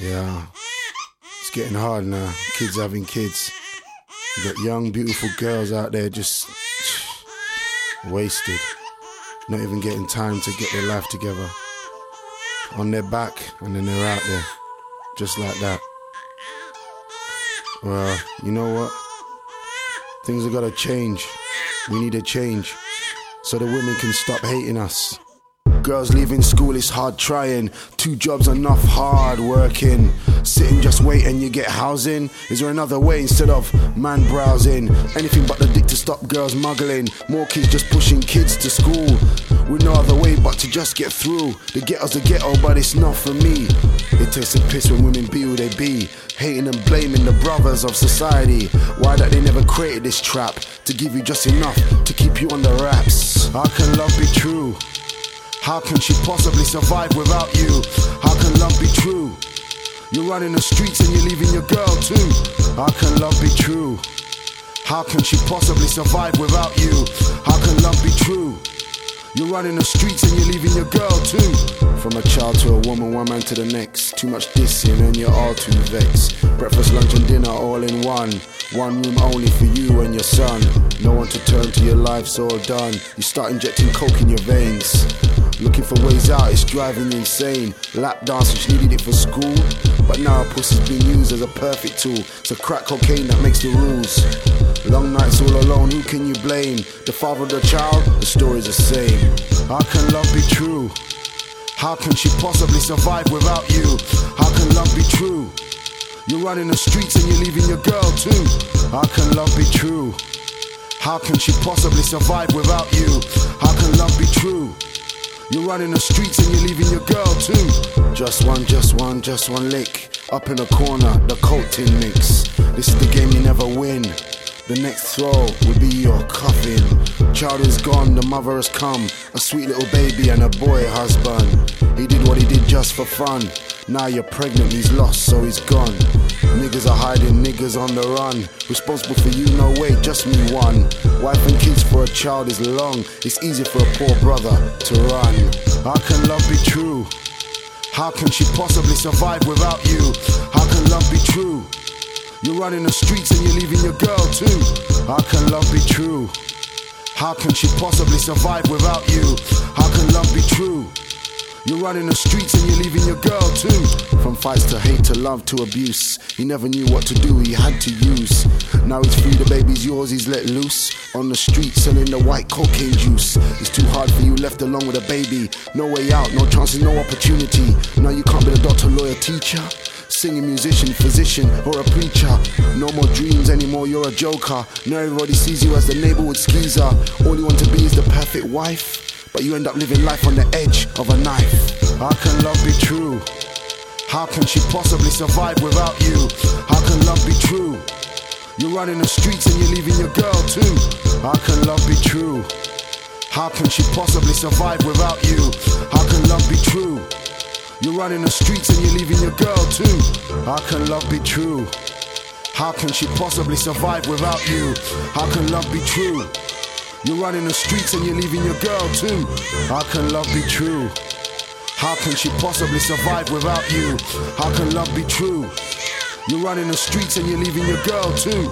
Yeah, it's getting hard now. Kids having kids. You got young, beautiful girls out there just wasted, not even getting time to get their life together. On their back, and then they're out there, just like that. Well, you know what? Things have got to change. We need a change so the women can stop hating us. Girls leaving school is hard trying. Two jobs enough hard working. Sitting just waiting, you get housing. Is there another way instead of man browsing? Anything but the dick to stop girls muggling. More kids just pushing kids to school. With no other way but to just get through. The ghetto's the ghetto, but it's not for me. It takes a piss when women be who they be. Hating and blaming the brothers of society. Why that they never created this trap to give you just enough to keep you on the wraps? How can love be true? How can she possibly survive without you? How can love be true? You're running the streets and you're leaving your girl too. How can love be true? How can she possibly survive without you? How You're running the streets and you're leaving your girl too. From a child to a woman, one man to the next. Too much dissing and you're all too vexed. Breakfast, lunch, and dinner all in one. One room only for you and your son. No one to turn to, your life's all done. You start injecting coke in your veins. Looking for ways out, it's driving you insane. Lap dance, which needed it for school. But now pussy's been used as a perfect tool. A crack cocaine that makes the rules. Long nights all alone, who can you blame? The father the child, the story's the same. How can love be true? How can she possibly survive without you? How can love be true? You're running the streets and you're leaving your girl too. How can love be true? How can she possibly survive without you? How can love be true? You're running the streets and you're leaving your girl too. Just one, just one, just one lick. Up in the corner, the coat tin mix. This is the game you never win. The next throw will be your coffin. Child is gone, the mother has come. A sweet little baby and a boy husband. He did what he did just for fun. Now you're pregnant, he's lost, so he's gone. Niggas are hiding, niggas on the run. Responsible for you, no way, just me one. Wife and kids for a child is long. It's easy for a poor brother to run. How can love be true? How can she possibly survive without you? How can love be true? You're running the streets and you're leaving your girl too. How can love be true? How can she possibly survive without you? How can love be true? You're running the streets and you're leaving your girl too. From fights to hate to love to abuse. He never knew what to do, he had to use. Now he's free, the baby's yours, he's let loose. On the street selling the white cocaine juice. It's too hard for you, left alone with a baby. No way out, no chances, no opportunity. Now you can't be a doctor, lawyer, teacher. Singing musician, physician, or a preacher. No more dreams anymore, you're a joker. Now everybody sees you as the neighborhood skeezer. All you want to be is the perfect wife. But you end up living life on the edge of a knife. How can love be true? How can she possibly survive without you? How can love be true? You're running the streets and you're leaving your girl too. How can love be true? How can she possibly survive without you? How can love be true? You're running the streets and you're leaving your girl too. How can love be true? How can she possibly survive without you? How can love be true? You're running the streets and you're leaving your girl too. How can love be true? How can she possibly survive without you? How can love be true? You're running the streets and you're leaving your girl too.